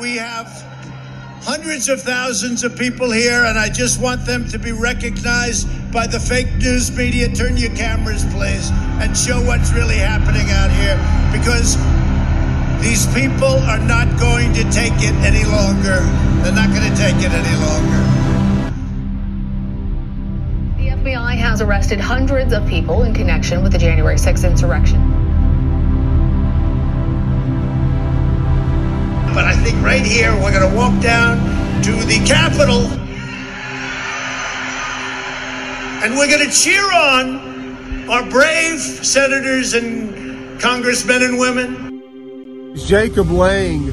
We have hundreds of thousands of people here, and I just want them to be recognized by the fake news media. Turn your cameras, please, and show what's really happening out here because these people are not going to take it any longer. They're not going to take it any longer. The FBI has arrested hundreds of people in connection with the January 6th insurrection. But I think right here, we're going to walk down to the Capitol and we're going to cheer on our brave senators and congressmen and women. Jacob Lang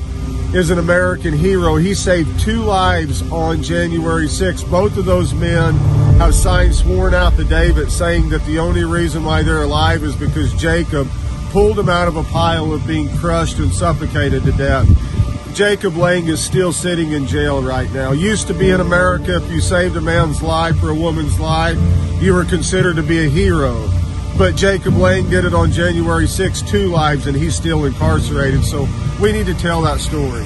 is an American hero. He saved two lives on January 6th. Both of those men have signed sworn affidavits saying that the only reason why they're alive is because Jacob pulled them out of a pile of being crushed and suffocated to death. Jacob Lang is still sitting in jail right now. Used to be in America, if you saved a man's life or a woman's life, you were considered to be a hero. But Jacob Lang did it on January 6, two lives, and he's still incarcerated. So we need to tell that story.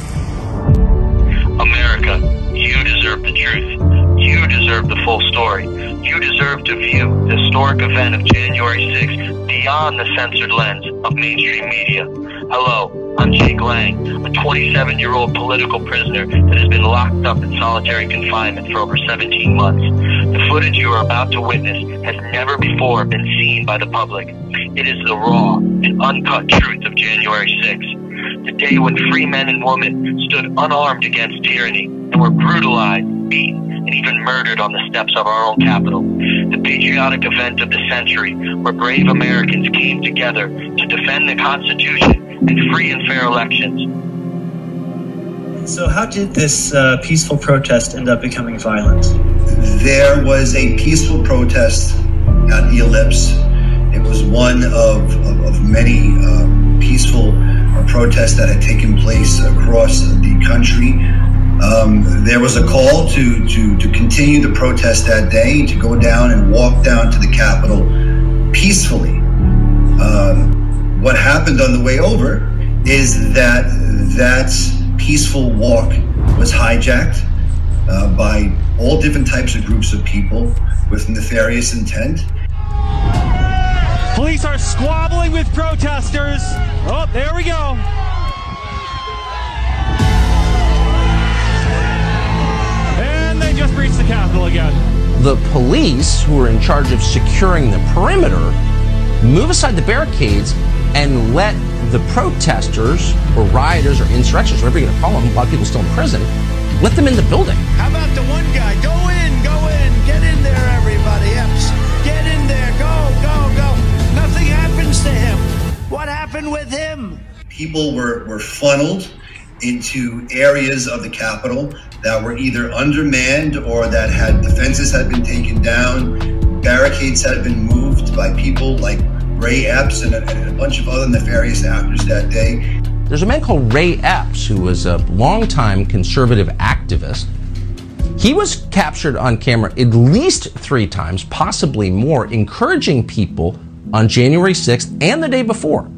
America, you deserve the truth. You deserve the full story. You deserve to view the historic event of January 6th beyond the censored lens of mainstream media. Hello, I'm Jake Lang, a 27 year old political prisoner that has been locked up in solitary confinement for over 17 months. The footage you are about to witness has never before been seen by the public. It is the raw and uncut truth of January 6th. The day when free men and women stood unarmed against tyranny and were brutalized, beaten, and even murdered on the steps of our own Capitol. The patriotic event of the century where brave Americans came together to defend the Constitution and free and fair elections. So, how did this uh, peaceful protest end up becoming violent? There was a peaceful protest at the Ellipse. It was one of, of, of many uh, peaceful uh, protests that had taken place across the country. Um, there was a call to, to, to continue the protest that day, to go down and walk down to the Capitol peacefully. Um, what happened on the way over is that that peaceful walk was hijacked uh, by all different types of groups of people with nefarious intent. Police are squabbling with protesters. Oh, there we go. And they just breached the Capitol again. The police, who are in charge of securing the perimeter, move aside the barricades and let the protesters or rioters or insurrectionists, whatever you're going to call them, a lot of people still in prison, let them in the building. How about the one guy? Go in, go in, get in there, everybody else. Get in there, go, go, go. Nothing happens to him. What happened with him? People were, were funneled into areas of the Capitol that were either undermanned or that had defenses had been taken down, barricades had been moved by people like Ray Epps and a, and a bunch of other nefarious actors that day. There's a man called Ray Epps who was a longtime conservative activist. He was captured on camera at least three times, possibly more, encouraging people on January 6th and the day before,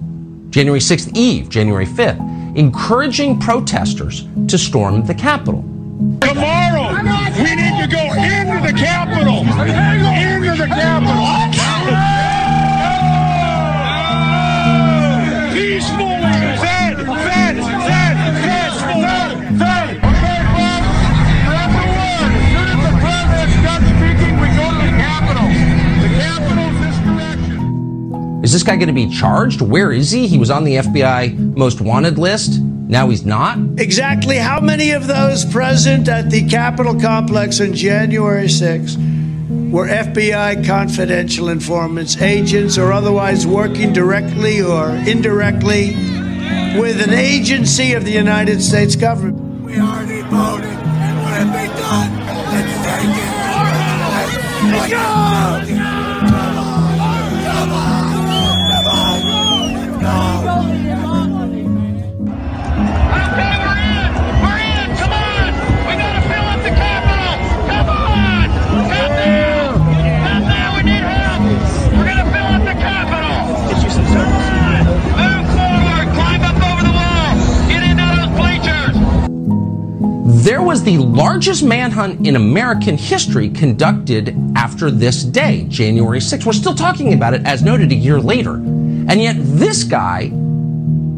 January 6th Eve, January 5th, encouraging protesters to storm the Capitol. Tomorrow, we need to go into the Capitol. Into the Capitol. Is this guy going to be charged? Where is he? He was on the FBI most wanted list. Now he's not? Exactly how many of those present at the Capitol complex on January 6th were FBI confidential informants, agents, or otherwise working directly or indirectly with an agency of the United States government? We already voted. And what have they done? Let's take it. Let's go! There was the largest manhunt in American history conducted after this day, January 6th. We're still talking about it, as noted, a year later. And yet, this guy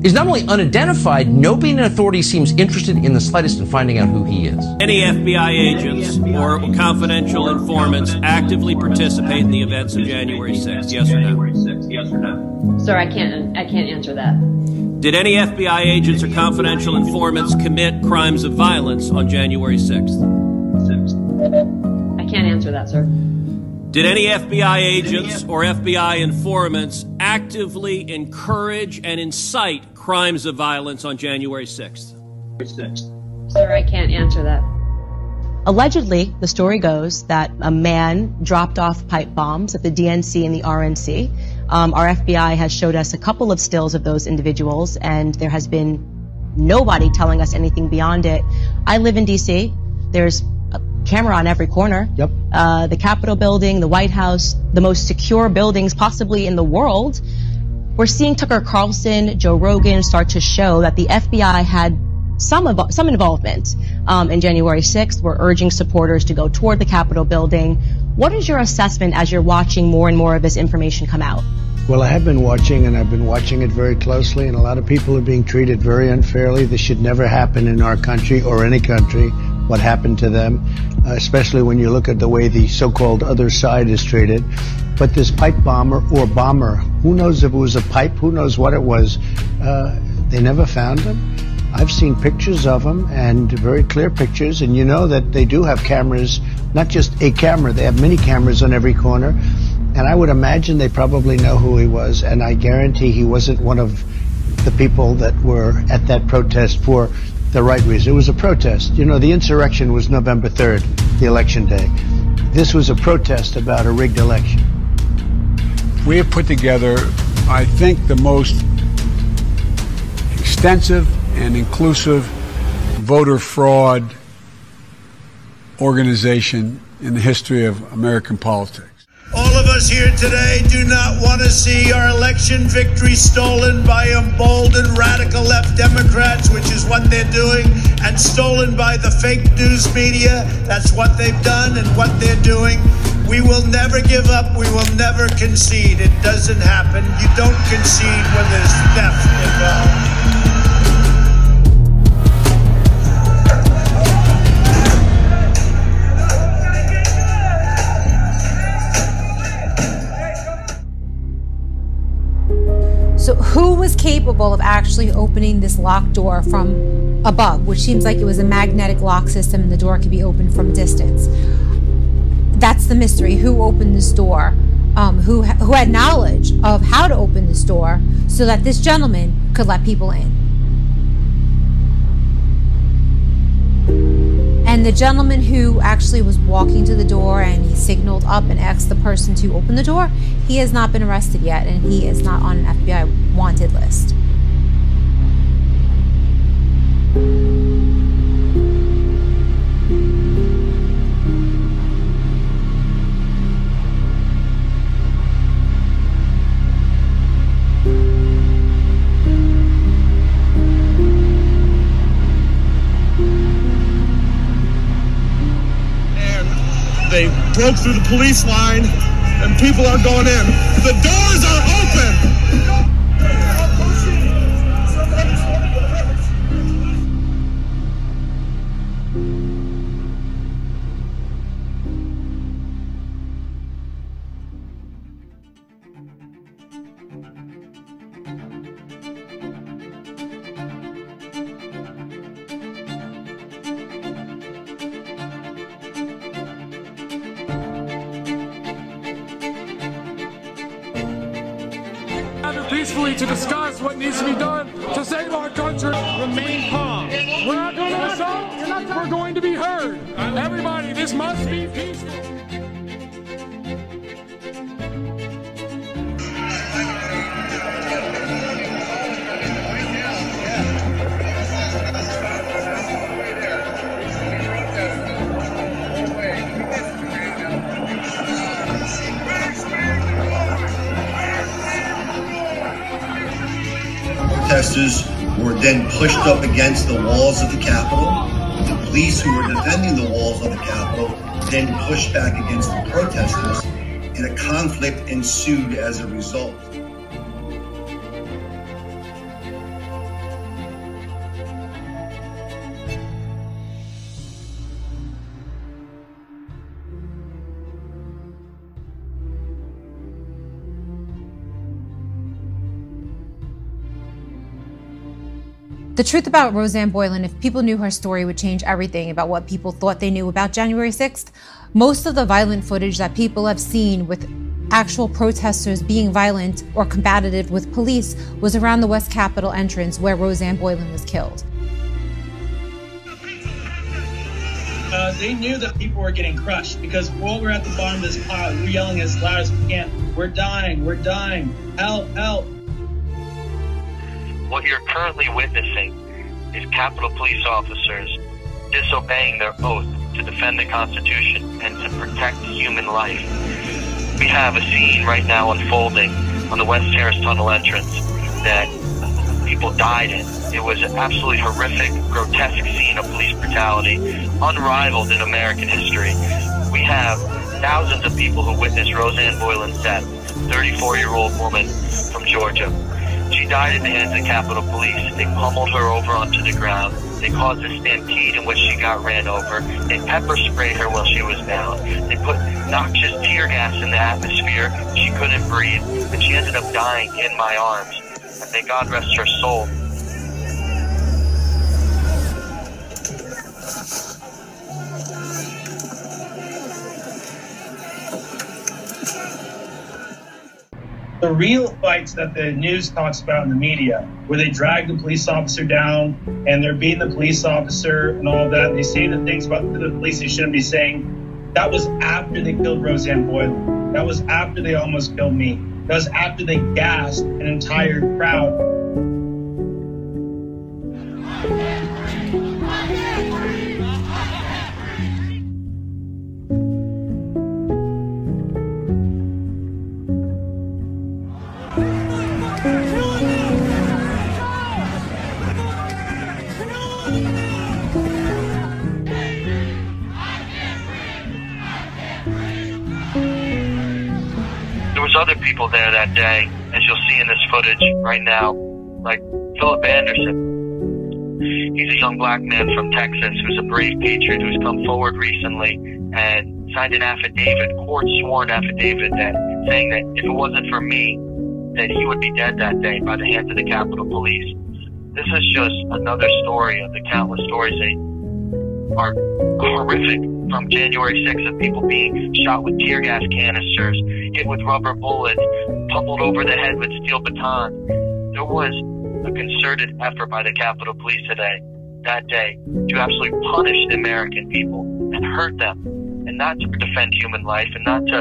is not only unidentified, nobody in authority seems interested in the slightest in finding out who he is. Any FBI agents or confidential informants actively participate in the events of January 6th? Yes or no? Yes or no? Sir, I can't. I can't answer that. Did any FBI agents or confidential informants commit crimes of violence on January 6th? I can't answer that, sir. Did any FBI agents or FBI informants actively encourage and incite crimes of violence on January 6th? Sir, I can't answer that. Allegedly, the story goes that a man dropped off pipe bombs at the DNC and the RNC. Um, our FBI has showed us a couple of stills of those individuals, and there has been nobody telling us anything beyond it. I live in D.C. There's a camera on every corner. Yep. Uh, the Capitol building, the White House, the most secure buildings possibly in the world. We're seeing Tucker Carlson, Joe Rogan start to show that the FBI had some of, some involvement um, in January 6th. We're urging supporters to go toward the Capitol building. What is your assessment as you're watching more and more of this information come out? Well, I have been watching, and I've been watching it very closely, and a lot of people are being treated very unfairly. This should never happen in our country or any country, what happened to them, uh, especially when you look at the way the so called other side is treated. But this pipe bomber or bomber, who knows if it was a pipe, who knows what it was, uh, they never found him. I've seen pictures of them and very clear pictures, and you know that they do have cameras, not just a camera, they have many cameras on every corner. And I would imagine they probably know who he was, and I guarantee he wasn't one of the people that were at that protest for the right reason. It was a protest. You know, the insurrection was November 3rd, the election day. This was a protest about a rigged election. We have put together, I think, the most extensive and inclusive voter fraud organization in the history of American politics. All of us here today do not want to see our election victory stolen by emboldened radical left Democrats, which is what they're doing, and stolen by the fake news media. That's what they've done and what they're doing. We will never give up. We will never concede. It doesn't happen. You don't concede when there's theft involved. Capable of actually opening this locked door from above, which seems like it was a magnetic lock system and the door could be opened from a distance? That's the mystery. Who opened this door? Um, who, who had knowledge of how to open this door so that this gentleman could let people in? The gentleman who actually was walking to the door and he signaled up and asked the person to open the door, he has not been arrested yet and he is not on an FBI wanted list. Broke through the police line and people are going in. The doors are open. Peacefully to discuss what needs to be done to save our country. Remain calm. We're not going to assault. We're going to be heard. Everybody, this must be peaceful. Were then pushed up against the walls of the Capitol. The police who were defending the walls of the Capitol then pushed back against the protesters, and a conflict ensued as a result. The truth about Roseanne Boyland, if people knew her story, would change everything about what people thought they knew about January 6th. Most of the violent footage that people have seen with actual protesters being violent or combative with police was around the West Capitol entrance where Roseanne Boyland was killed. Uh, they knew that people were getting crushed because while we're at the bottom of this pile, we're yelling as loud as we can, We're dying, we're dying, help, help. What you're currently witnessing is Capitol Police officers disobeying their oath to defend the Constitution and to protect human life. We have a scene right now unfolding on the West Terrace Tunnel entrance that people died in. It was an absolutely horrific, grotesque scene of police brutality, unrivaled in American history. We have thousands of people who witnessed Roseanne Boyland's death, 34 year old woman from Georgia. She died at the hands of Capitol Police. They pummeled her over onto the ground. They caused a stampede in which she got ran over. They pepper sprayed her while she was down. They put noxious tear gas in the atmosphere. She couldn't breathe, and she ended up dying in my arms. And may God rest her soul. The real fights that the news talks about in the media, where they drag the police officer down and they're beating the police officer and all that, and they say the things about the police they shouldn't be saying, that was after they killed Roseanne Boyland. That was after they almost killed me. That was after they gassed an entire crowd. People there that day, as you'll see in this footage right now, like Philip Anderson. He's a young black man from Texas who's a brave patriot who's come forward recently and signed an affidavit, court sworn affidavit that saying that if it wasn't for me, that he would be dead that day by the hands of the Capitol Police. This is just another story of the countless stories that are horrific from January 6th of people being shot with tear gas canisters, hit with rubber bullets, pummeled over the head with steel batons. There was a concerted effort by the Capitol Police today, that day, to absolutely punish the American people and hurt them, and not to defend human life, and not to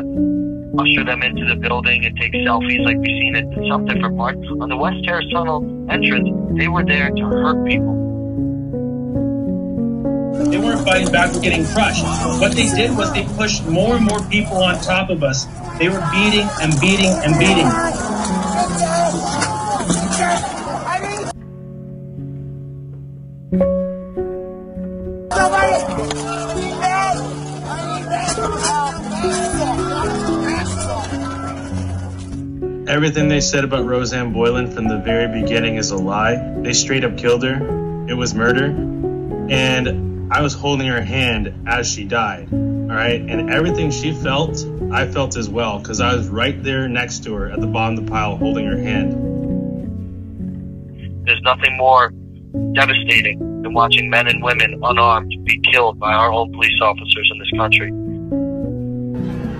usher them into the building and take selfies like we've seen in some different parts. On the West Terrace Tunnel entrance, they were there to hurt people. Fighting back, we're getting crushed. What they did was they pushed more and more people on top of us. They were beating and beating and beating. Everything they said about Roseanne Boyland from the very beginning is a lie. They straight up killed her. It was murder. And I was holding her hand as she died. All right. And everything she felt, I felt as well because I was right there next to her at the bottom of the pile holding her hand. There's nothing more devastating than watching men and women unarmed be killed by our own police officers in this country.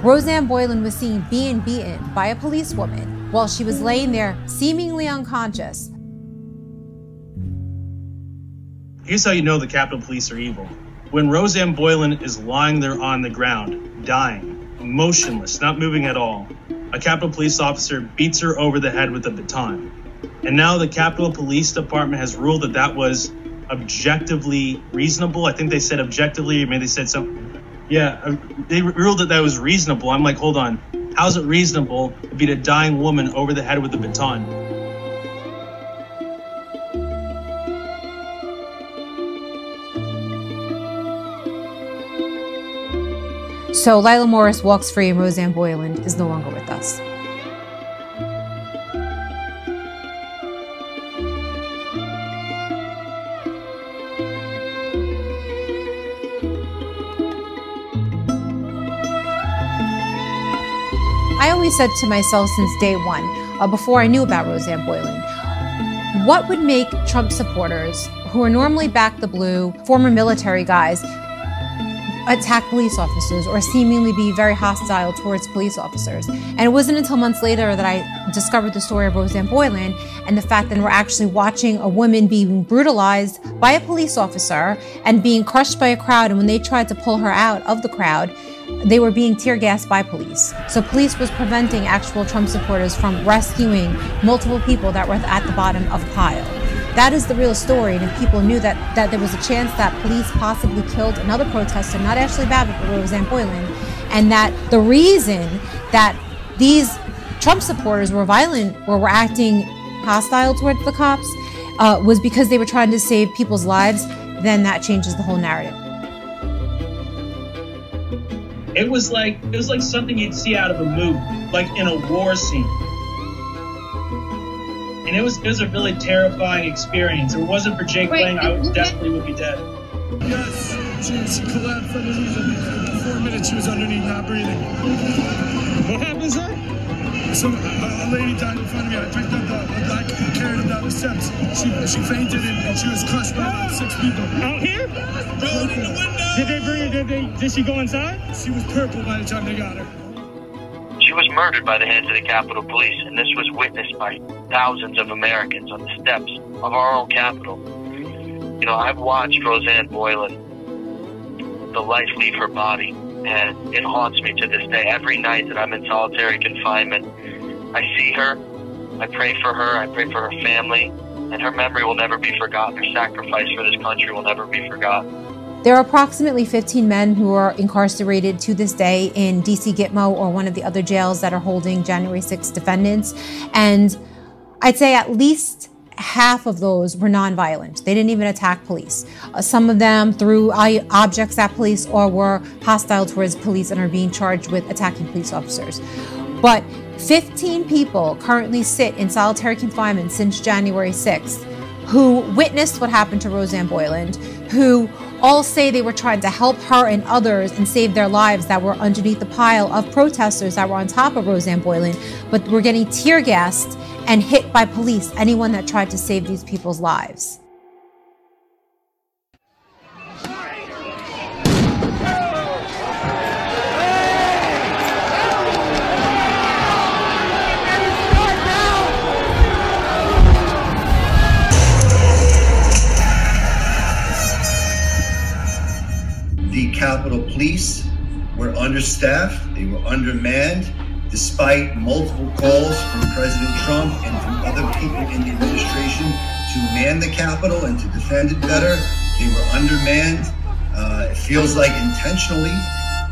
Roseanne Boyland was seen being beaten by a policewoman while she was laying there seemingly unconscious. Here's how you know the Capitol Police are evil. When Roseanne Boyland is lying there on the ground, dying, motionless, not moving at all, a Capitol Police officer beats her over the head with a baton. And now the Capitol Police Department has ruled that that was objectively reasonable. I think they said objectively, or maybe they said something. Yeah, uh, they ruled that that was reasonable. I'm like, hold on. How's it reasonable to beat a dying woman over the head with a baton? So Lila Morris walks free and Roseanne Boyland is no longer with us. I always said to myself since day one, uh, before I knew about Roseanne Boyland, what would make Trump supporters, who are normally back the blue, former military guys, attack police officers or seemingly be very hostile towards police officers. And it wasn't until months later that I discovered the story of Roseanne Boyland and the fact that we're actually watching a woman being brutalized by a police officer and being crushed by a crowd. And when they tried to pull her out of the crowd, they were being tear gassed by police. So police was preventing actual Trump supporters from rescuing multiple people that were at the bottom of a pile. That is the real story. And if people knew that, that there was a chance that police possibly killed another protester, not Ashli Babbitt, but Roseanne Boyland, and that the reason that these Trump supporters were violent or were acting hostile towards the cops uh, was because they were trying to save people's lives, then that changes the whole narrative. It was like it was like something you'd see out of a movie, like in a war scene. And it was it was a really terrifying experience. If it wasn't for Jake Wait, Lang, I would mm-hmm. definitely would be dead. Yes, she, she collapsed underneath of me. For four minutes, she was underneath, not breathing. What happened, sir? So a, a lady died in front of me. I picked up a, a black kid, carried her down the steps. She she fainted and, and she was crushed by about six people. Out here? Rolled in the window. Did they bring her? Did they? Did she go inside? She was purple by the time they got her. She was murdered by the heads of the Capitol Police, and this was witnessed by thousands of Americans on the steps of our own Capitol. You know, I've watched Roseanne Boyland, the life leave her body, and it haunts me to this day. Every night that I'm in solitary confinement, I see her, I pray for her, I pray for her family, and her memory will never be forgotten. Her sacrifice for this country will never be forgotten. There are approximately 15 men who are incarcerated to this day in DC Gitmo or one of the other jails that are holding January 6 defendants. And I'd say at least half of those were nonviolent. They didn't even attack police. Uh, some of them threw objects at police or were hostile towards police and are being charged with attacking police officers. But 15 people currently sit in solitary confinement since January 6th who witnessed what happened to Roseanne Boyland, who all say they were trying to help her and others and save their lives that were underneath the pile of protesters that were on top of Roseanne Boyland, but were getting tear gassed and hit by police, anyone that tried to save these people's lives. The Capitol Police were understaffed, they were undermanned, despite multiple calls from President Trump and from other people in the administration to man the Capitol and to defend it better. They were undermanned. Uh, it feels like intentionally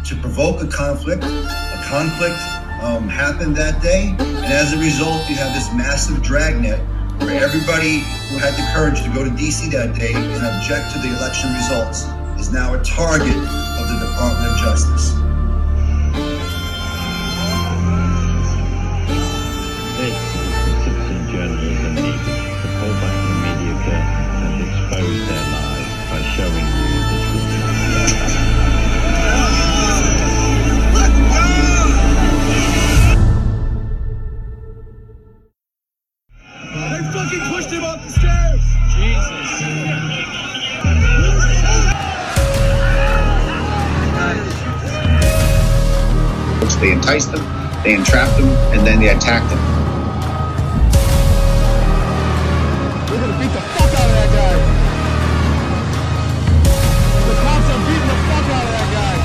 to provoke a conflict. A conflict um, happened that day, and as a result, you have this massive dragnet where everybody who had the courage to go to DC that day and object to the election results is now a target of the Department of Justice. And they attacked them. We're gonna beat the fuck out of that guy. The cops are beating the fuck out of that guy.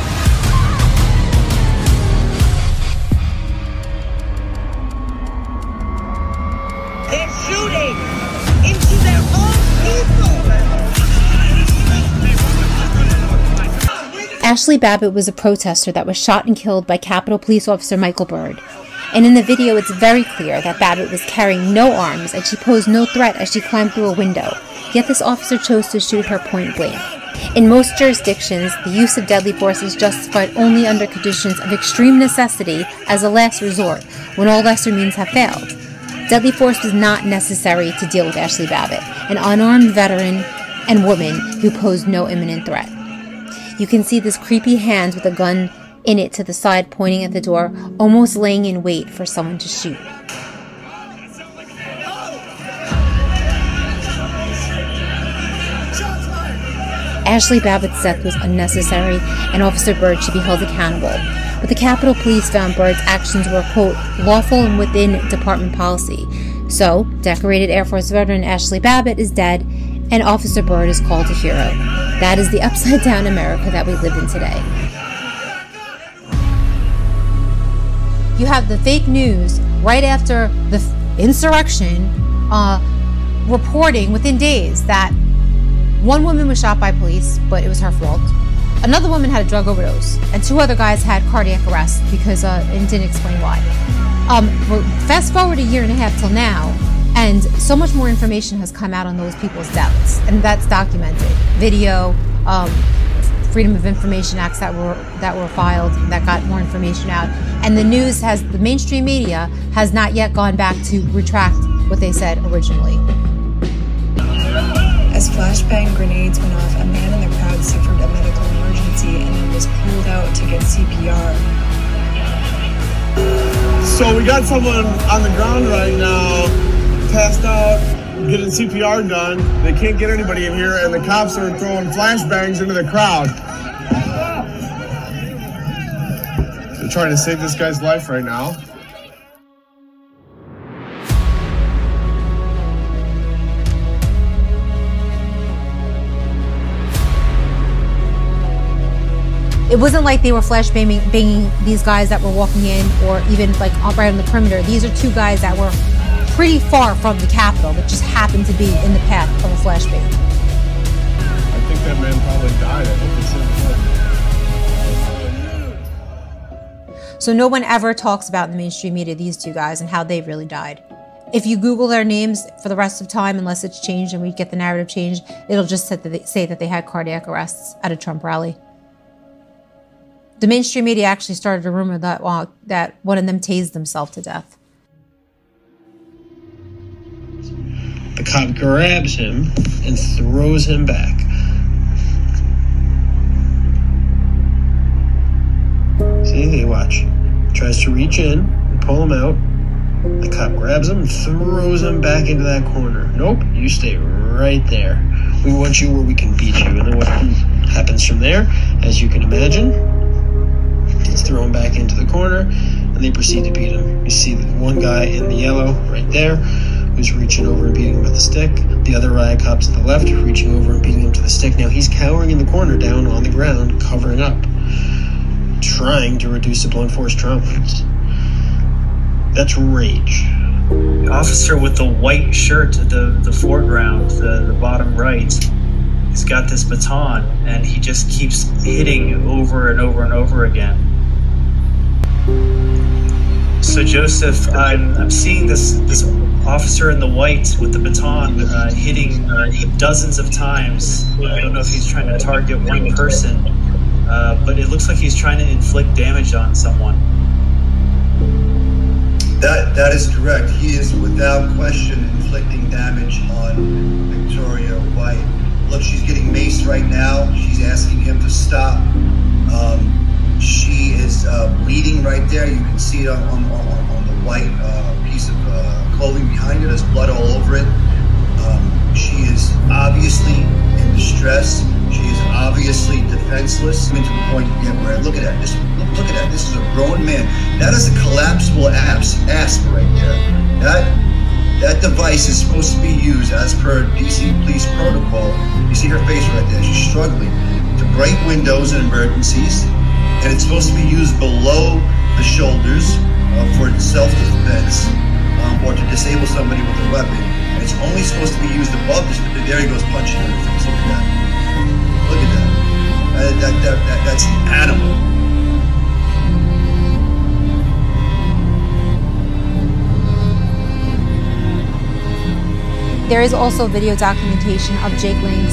They're shooting into their own people. Ashli Babbitt was a protester that was shot and killed by Capitol Police Officer Michael Byrd. And in the video, it's very clear that Babbitt was carrying no arms and she posed no threat as she climbed through a window. Yet this officer chose to shoot her point blank. In most jurisdictions, the use of deadly force is justified only under conditions of extreme necessity as a last resort, when all lesser means have failed. Deadly force was not necessary to deal with Ashli Babbitt, an unarmed veteran and woman who posed no imminent threat. You can see this creepy hand with a gun in it to the side pointing at the door, almost laying in wait for someone to shoot. Ashli Babbitt's death was unnecessary, and Officer Byrd should be held accountable. But the Capitol Police found Byrd's actions were, quote, lawful and within department policy. So, decorated Air Force veteran Ashli Babbitt is dead, and Officer Byrd is called a hero. That is the upside down America that we live in today. You have the fake news right after the insurrection uh, reporting within days that one woman was shot by police, but it was her fault. Another woman had a drug overdose, and two other guys had cardiac arrest because uh, didn't explain why. Um, fast forward a year and a half till now, and so much more information has come out on those people's deaths, and that's documented. Video, um, Freedom of Information Acts that were that were filed that got more information out, and the news has the mainstream media has not yet gone back to retract what they said originally. As flashbang grenades went off, a man in the crowd suffered a medical emergency and then was pulled out to get CPR. So we got someone on the ground right now, passed out, getting CPR done. They can't get anybody in here, and the cops are throwing flashbangs into the crowd. They're trying to save this guy's life right now. It wasn't like they were flash banging, banging these guys that were walking in or even like right on the perimeter. These are two guys that were pretty far from the Capitol that just happened to be in the path of a flashbang. I think that man probably died. I they said So no one ever talks about in the mainstream media these two guys and how they really died. If you Google their names for the rest of time, unless it's changed and we get the narrative changed, it'll just say that they, had cardiac arrests at a Trump rally. The mainstream media actually started a rumor that that one of them tased himself to death. The cop grabs him and throws him back. See, they watch. Tries to reach in and pull him out. The cop grabs him throws him back into that corner. Nope, you stay right there. We want you where we can beat you. And then what happens from there, as you can imagine, he's thrown back into the corner and they proceed to beat him. You see the one guy in the yellow right there who's reaching over and beating him with a stick. The other riot cops to the left reaching over and beating him to the stick. Now he's cowering in the corner down on the ground, covering up, trying to reduce the blunt force trauma. That's rage. The officer with the white shirt the, the foreground, the, the bottom right, he's got this baton and he just keeps hitting over and over and over again. So Joseph, I'm, I'm seeing this this officer in the white with the baton uh, hitting uh, dozens of times. I don't know if he's trying to target one person, uh, but it looks like he's trying to inflict damage on someone. That that is correct. He is without question inflicting damage on Victoria White. Look, she's getting maced right now. She's asking him to stop. Um, she is uh, bleeding right there. You can see it on, on, on, the white uh, piece of uh, clothing behind her. There's blood all over it. Um, she is obviously distress. She is obviously defenseless. I mean, to the point again where look at that. This, look, look at that. This is a grown man. That is a collapsible ass, asp right there. That that device is supposed to be used as per DC police protocol. You see her face right there. She's struggling to break windows in emergencies, and it's supposed to be used below the shoulders uh, for self-defense um, or to disable somebody with a weapon. It's only supposed to be used above this. There he goes punching face. Look at that. Look at that. Uh, that, that, that that's animal. There is also video documentation of Jake Lang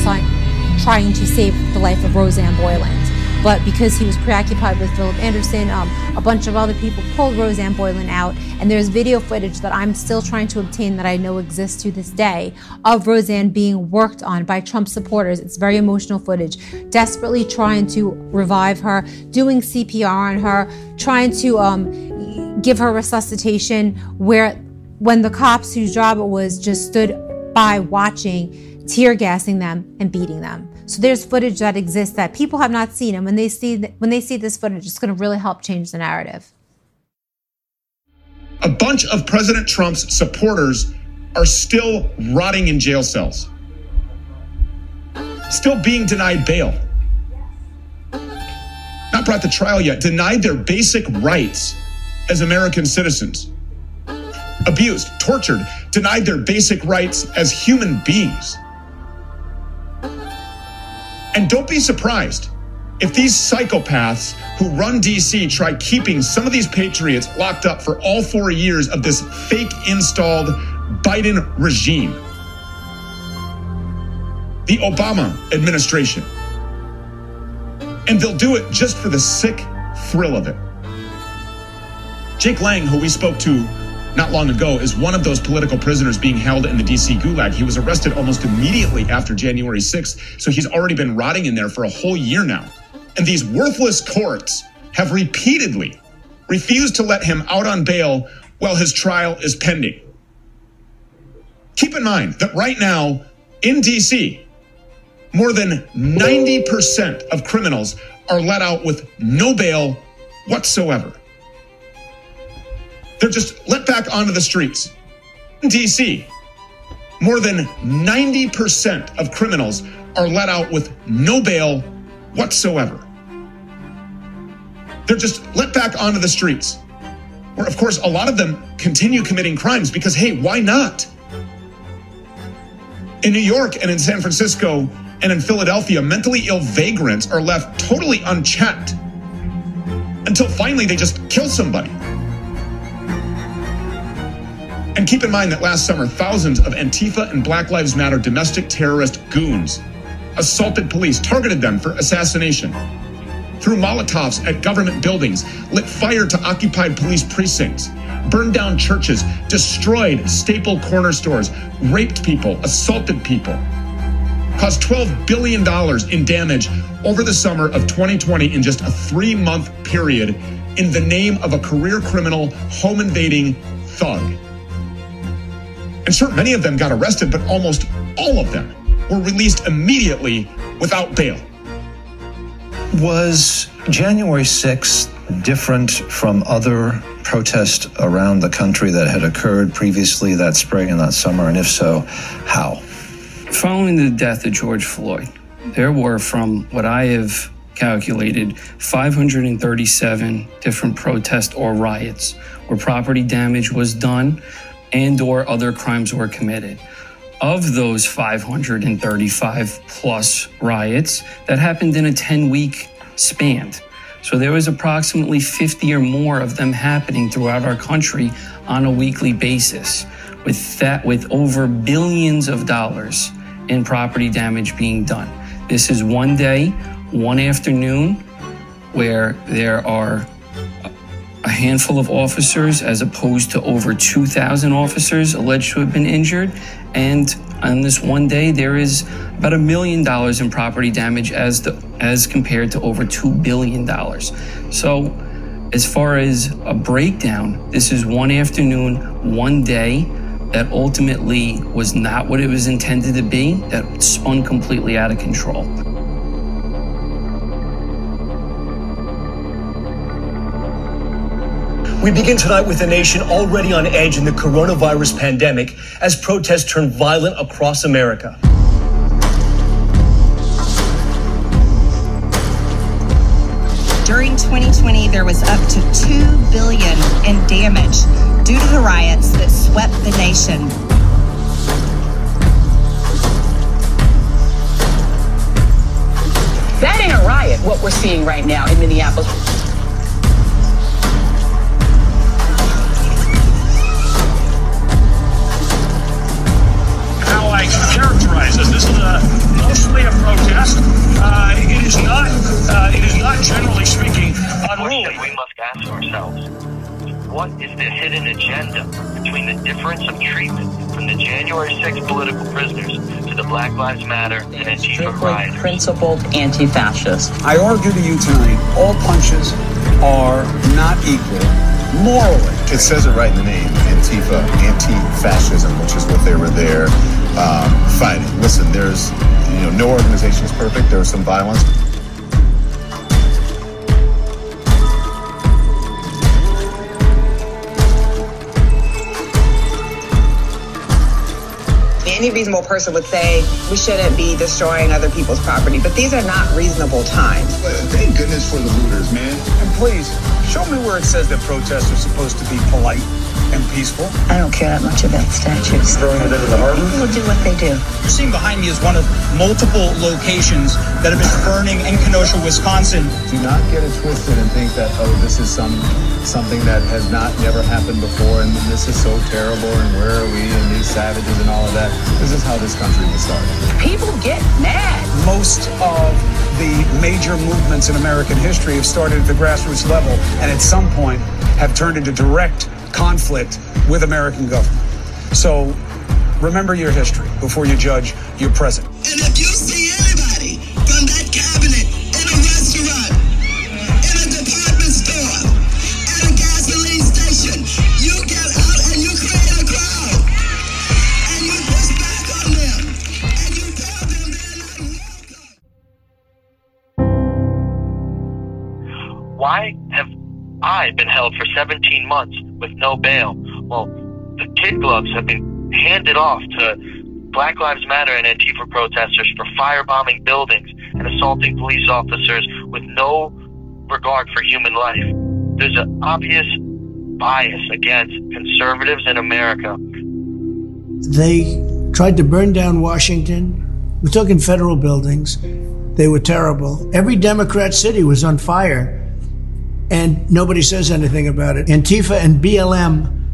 trying to save the life of Roseanne Boyland. But because he was preoccupied with Philip Anderson, um, a bunch of other people pulled Roseanne Boyland out. And there's video footage that I'm still trying to obtain that I know exists to this day of Roseanne being worked on by Trump supporters. It's very emotional footage, desperately trying to revive her, doing CPR on her, trying to um, give her resuscitation. Where when the cops whose job it was just stood by watching, tear gassing them and beating them. So there's footage that exists that people have not seen, and when they see th- when they see this footage, it's going to really help change the narrative. A bunch of President Trump's supporters are still rotting in jail cells, still being denied bail, not brought to trial yet, denied their basic rights as American citizens, abused, tortured, denied their basic rights as human beings. And don't be surprised if these psychopaths who run DC try keeping some of these patriots locked up for all four years of this fake installed Biden regime. The Obama administration. And they'll do it just for the sick thrill of it. Jake Lang, who we spoke to not long ago, is one of those political prisoners being held in the DC gulag. He was arrested almost immediately after January 6th, so he's already been rotting in there for a whole year now. And these worthless courts have repeatedly refused to let him out on bail while his trial is pending. Keep in mind that right now in DC, more than 90% of criminals are let out with no bail whatsoever. They're just let back onto the streets. In DC, more than 90% of criminals are let out with no bail whatsoever. They're just let back onto the streets. Where, of course, a lot of them continue committing crimes because, hey, why not? In New York and in San Francisco and in Philadelphia, mentally ill vagrants are left totally unchecked until finally they just kill somebody. And keep in mind that last summer, thousands of Antifa and Black Lives Matter domestic terrorist goons assaulted police, targeted them for assassination, threw Molotovs at government buildings, lit fire to occupied police precincts, burned down churches, destroyed staple corner stores, raped people, assaulted people, caused $12 billion in damage over the summer of 2020 in just a three month period in the name of a career criminal home invading thug. And sure, many of them got arrested, but almost all of them were released immediately without bail. Was January 6th different from other protests around the country that had occurred previously that spring and that summer? And if so, how? Following the death of George Floyd, there were, from what I have calculated, 537 different protests or riots where property damage was done and or other crimes were committed. Of those 535 plus riots that happened in a 10 week span. So there was approximately 50 or more of them happening throughout our country on a weekly basis with that with over billions of dollars in property damage being done. This is one day, one afternoon where there are a handful of officers as opposed to over 2,000 officers alleged to have been injured. And on this one day, there is about a million dollars in property damage as, the, as compared to over $2 billion. So, as far as a breakdown, this is one afternoon, one day that ultimately was not what it was intended to be, that spun completely out of control. We begin tonight with a nation already on edge in the coronavirus pandemic as protests turn violent across America. During 2020, there was up to 2 billion in damage due to the riots that swept the nation. That ain't a riot, what we're seeing right now in Minneapolis. How I characterize as This is a, mostly a protest. Uh, it is not. Uh, it is not generally speaking unruly. We must ask ourselves: What is the hidden agenda between the difference of treatment from the January 6th political prisoners to the Black Lives Matter and Antifa rioters? Principled anti-fascist. I argue to you tonight, all punches are not equal morally. It says it right in the name, Antifa, anti-fascism, which is what they were there um, fighting. Listen, there's, you know, no organization is perfect. There's some violence. Any reasonable person would say we shouldn't be destroying other people's property, but these are not reasonable times. Thank goodness for the looters, man. And please, show me where it says that protests are supposed to be polite and peaceful. I don't care that much about statues. Throwing it into the harbor? People do what they do. You're seeing behind me is one of multiple locations that have been burning in Kenosha, Wisconsin. Do not get it twisted and think that oh, this is some something that has not never happened before, and this is so terrible, and where are we, and these savages, and all of that. This is how this country was started. People get mad. Most of the major movements in American history have started at the grassroots level, and at some point have turned into direct conflict with American government. So remember your history before you judge your present. And if you see anybody from that I been held for 17 months with no bail? Well, the kid gloves have been handed off to Black Lives Matter and Antifa protesters for firebombing buildings and assaulting police officers with no regard for human life. There's an obvious bias against conservatives in America. They tried to burn down Washington. We're talking federal buildings. They were terrible. Every Democrat city was on fire, and nobody says anything about it. Antifa and BLM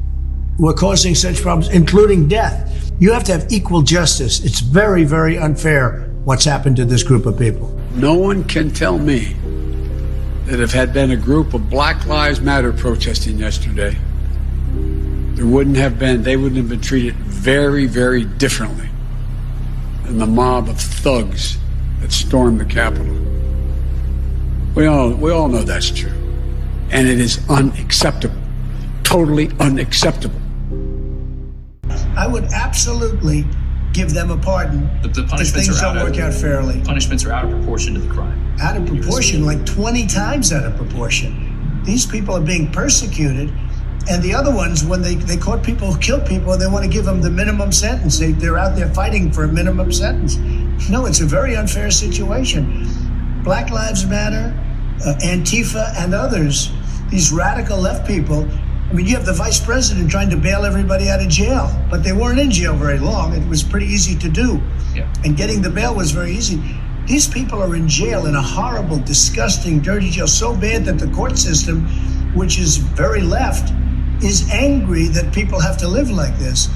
were causing such problems, including death. You have to have equal justice. It's very, very unfair what's happened to this group of people. No one can tell me that if had been a group of Black Lives Matter protesting yesterday, there wouldn't have been, they wouldn't have been treated very, very differently than the mob of thugs that stormed the Capitol. We all, we all know that's true. And it is unacceptable. Totally unacceptable. I would absolutely give them a pardon The, the if punishments things are don't out work of, out fairly. Punishments are out of proportion to the crime. Out of proportion, like 20 times out of proportion. These people are being persecuted. And the other ones, when they, they caught people who killed people, they want to give them the minimum sentence. They, they're out there fighting for a minimum sentence. No, it's a very unfair situation. Black Lives Matter, uh, Antifa, and others, these radical left people. I mean, you have the vice president trying to bail everybody out of jail, but they weren't in jail very long. It was pretty easy to do. Yeah. And getting the bail was very easy. These people are in jail in a horrible, disgusting, dirty jail, so bad that the court system, which is very left, is angry that people have to live like this.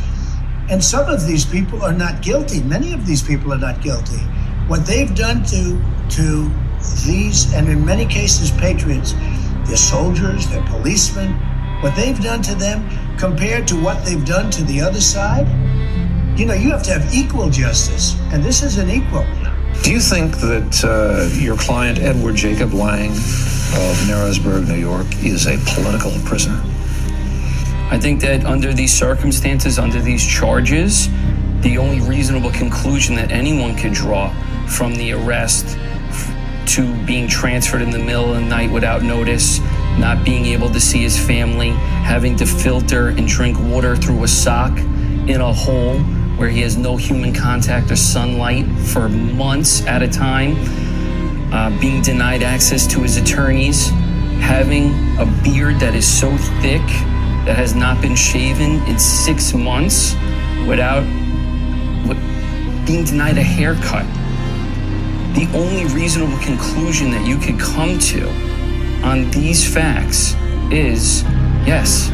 And some of these people are not guilty. Many of these people are not guilty. What they've done to to these, and in many cases, patriots, they're soldiers, they're policemen, what they've done to them compared to what they've done to the other side, you know, you have to have equal justice, and this isn't equal. Do you think that uh, your client, Edward Jacob Lang of Narrowsburg, New York, is a political prisoner? I think that under these circumstances, under these charges, the only reasonable conclusion that anyone could draw from the arrest f- to being transferred in the middle of the night without notice, not being able to see his family, having to filter and drink water through a sock in a hole where he has no human contact or sunlight for months at a time, uh, being denied access to his attorneys, having a beard that is so thick that has not been shaven in six months without being denied a haircut. The only reasonable conclusion that you could come to on these facts is yes,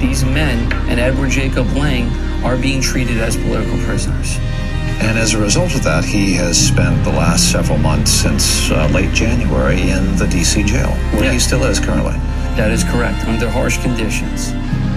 these men and Edward Jacob Lang are being treated as political prisoners. And as a result of that, he has spent the last several months since uh, late January in the D.C. jail, where he still is currently. That is correct, under harsh conditions.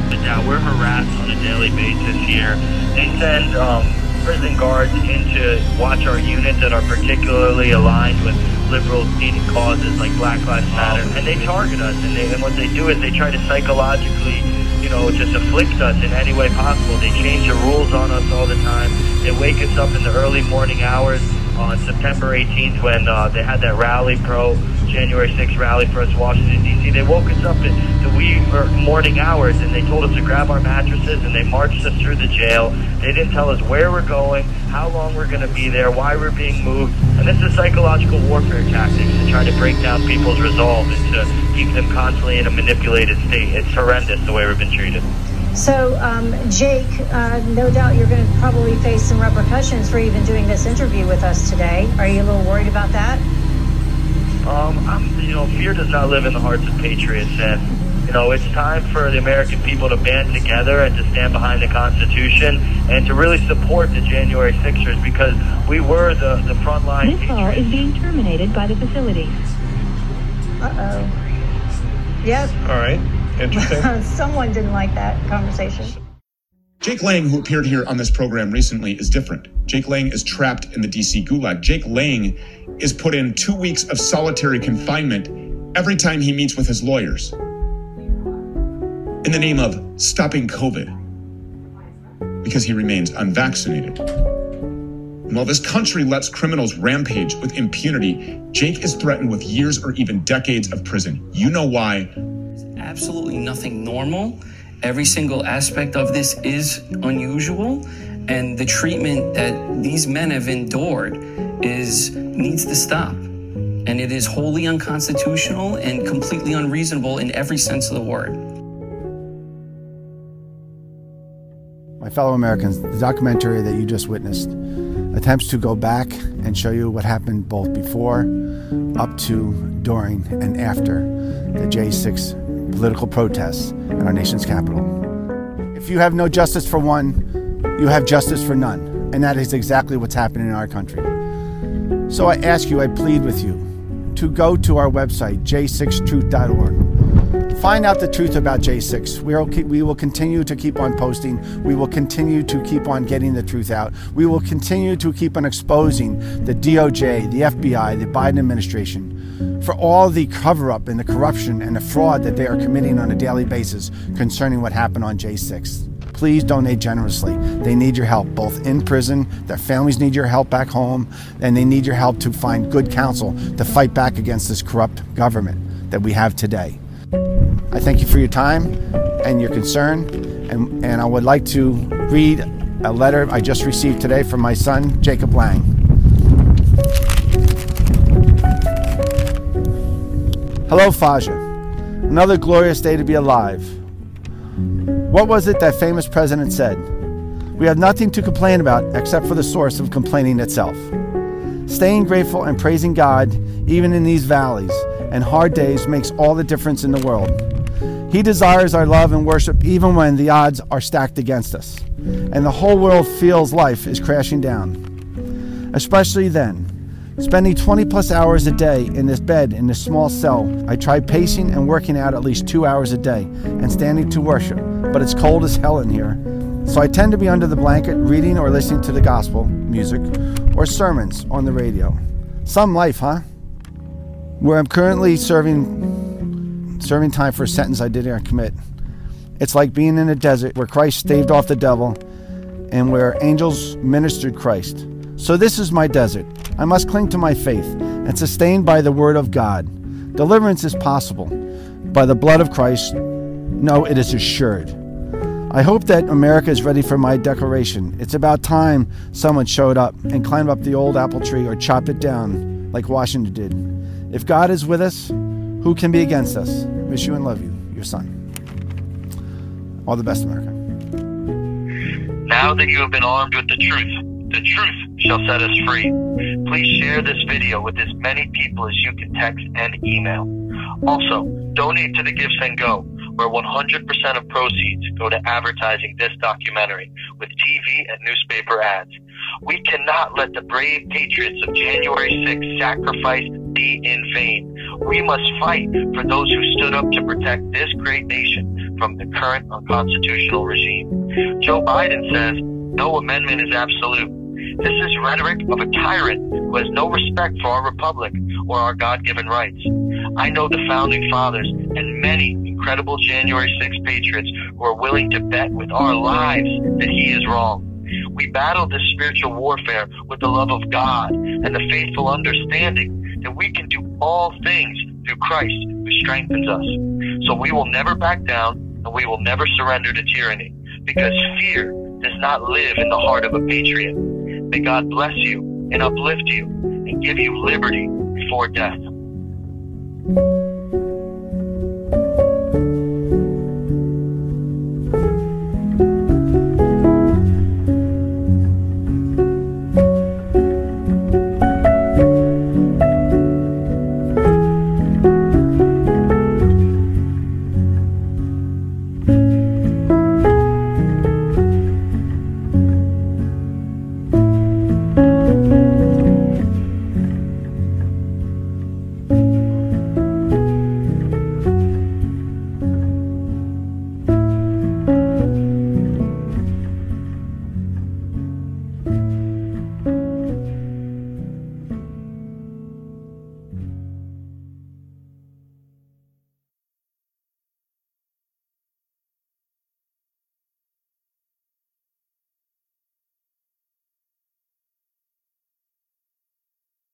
But now we're harassed on a daily basis here. They send um, prison guards in to watch our units that are particularly aligned with liberal seated causes like Black Lives Matter, and they target us. And, they, and what they do is they try to psychologically, you know, just afflict us in any way possible. They change the rules on us all the time. They wake us up in the early morning hours on September 18th when uh, they had that rally pro January 6th rally for us Washington D.C. They woke us up at the wee morning hours and they told us to grab our mattresses and they marched us through the jail. They didn't tell us where we're going, how long we're going to be there, why we're being moved. And this is psychological warfare tactics to try to break down people's resolve and to keep them constantly in a manipulated state. It's horrendous the way we've been treated. So, um, Jake, uh, no doubt you're going to probably face some repercussions for even doing this interview with us today. Are you a little worried about that? Um, I'm, you know, fear does not live in the hearts of patriots, and you know, it's time for the American people to band together and to stand behind the Constitution and to really support the January Sixers because we were the the front line. This call is being terminated by the facility. Uh oh. Yep. All right. Interesting. Someone didn't like that conversation. Jake Lang, who appeared here on this program recently, is different. Jake Lang is trapped in the DC gulag. Jake Lang is put in two weeks of solitary confinement every time he meets with his lawyers in the name of stopping COVID because he remains unvaccinated. And while this country lets criminals rampage with impunity, Jake is threatened with years or even decades of prison. You know why? absolutely nothing normal. Every single aspect of this is unusual, and the treatment that these men have endured is needs to stop. And it is wholly unconstitutional and completely unreasonable in every sense of the word. My fellow Americans, the documentary that you just witnessed attempts to go back and show you what happened both before, up to, during, and after the J6 political protests in our nation's capital. If you have no justice for one, you have justice for none. And that is exactly what's happening in our country. So I ask you, I plead with you to go to our website, j6truth.org. Find out the truth about J6. We, are, we will continue to keep on posting. We will continue to keep on getting the truth out. We will continue to keep on exposing the DOJ, the FBI, the Biden administration for all the cover up and the corruption and the fraud that they are committing on a daily basis concerning what happened on J6. Please donate generously. They need your help, both in prison, their families need your help back home, and they need your help to find good counsel to fight back against this corrupt government that we have today. I thank you for your time and your concern, and, and I would like to read a letter I just received today from my son, Jacob Lang. Hello, Faja. Another glorious day to be alive. What was it that famous president said? We have nothing to complain about except for the source of complaining itself. Staying grateful and praising God, even in these valleys and hard days, makes all the difference in the world. He desires our love and worship even when the odds are stacked against us and the whole world feels life is crashing down. Especially then, Spending 20 plus hours a day in this bed in this small cell, I try pacing and working out at least two hours a day and standing to worship, but it's cold as hell in here. So I tend to be under the blanket reading or listening to the gospel, music, or sermons on the radio. Some life, huh? Where I'm currently serving serving time for a sentence I didn't commit. It's like being in a desert where Christ staved off the devil and where angels ministered Christ. So this is my desert. I must cling to my faith and sustained by the word of God. Deliverance is possible. By the blood of Christ, no, it is assured. I hope that America is ready for my declaration. It's about time someone showed up and climbed up the old apple tree or chopped it down like Washington did. If God is with us, who can be against us? Miss you and love you, your son. All the best, America. Now that you have been armed with the truth, the truth shall set us free. Please share this video with as many people as you can text and email. Also, donate to the GiveSendGo, where 100% of proceeds go to advertising this documentary with TV and newspaper ads. We cannot let the brave patriots of January 6th sacrifice be in vain. We must fight for those who stood up to protect this great nation from the current unconstitutional regime. Joe Biden says no amendment is absolute. This is rhetoric of a tyrant who has no respect for our republic or our God-given rights. I know the founding fathers and many incredible January 6 patriots who are willing to bet with our lives that he is wrong. We battle this spiritual warfare with the love of God and the faithful understanding that we can do all things through Christ who strengthens us. So we will never back down and we will never surrender to tyranny because fear does not live in the heart of a patriot. May God bless you and uplift you and give you liberty before death.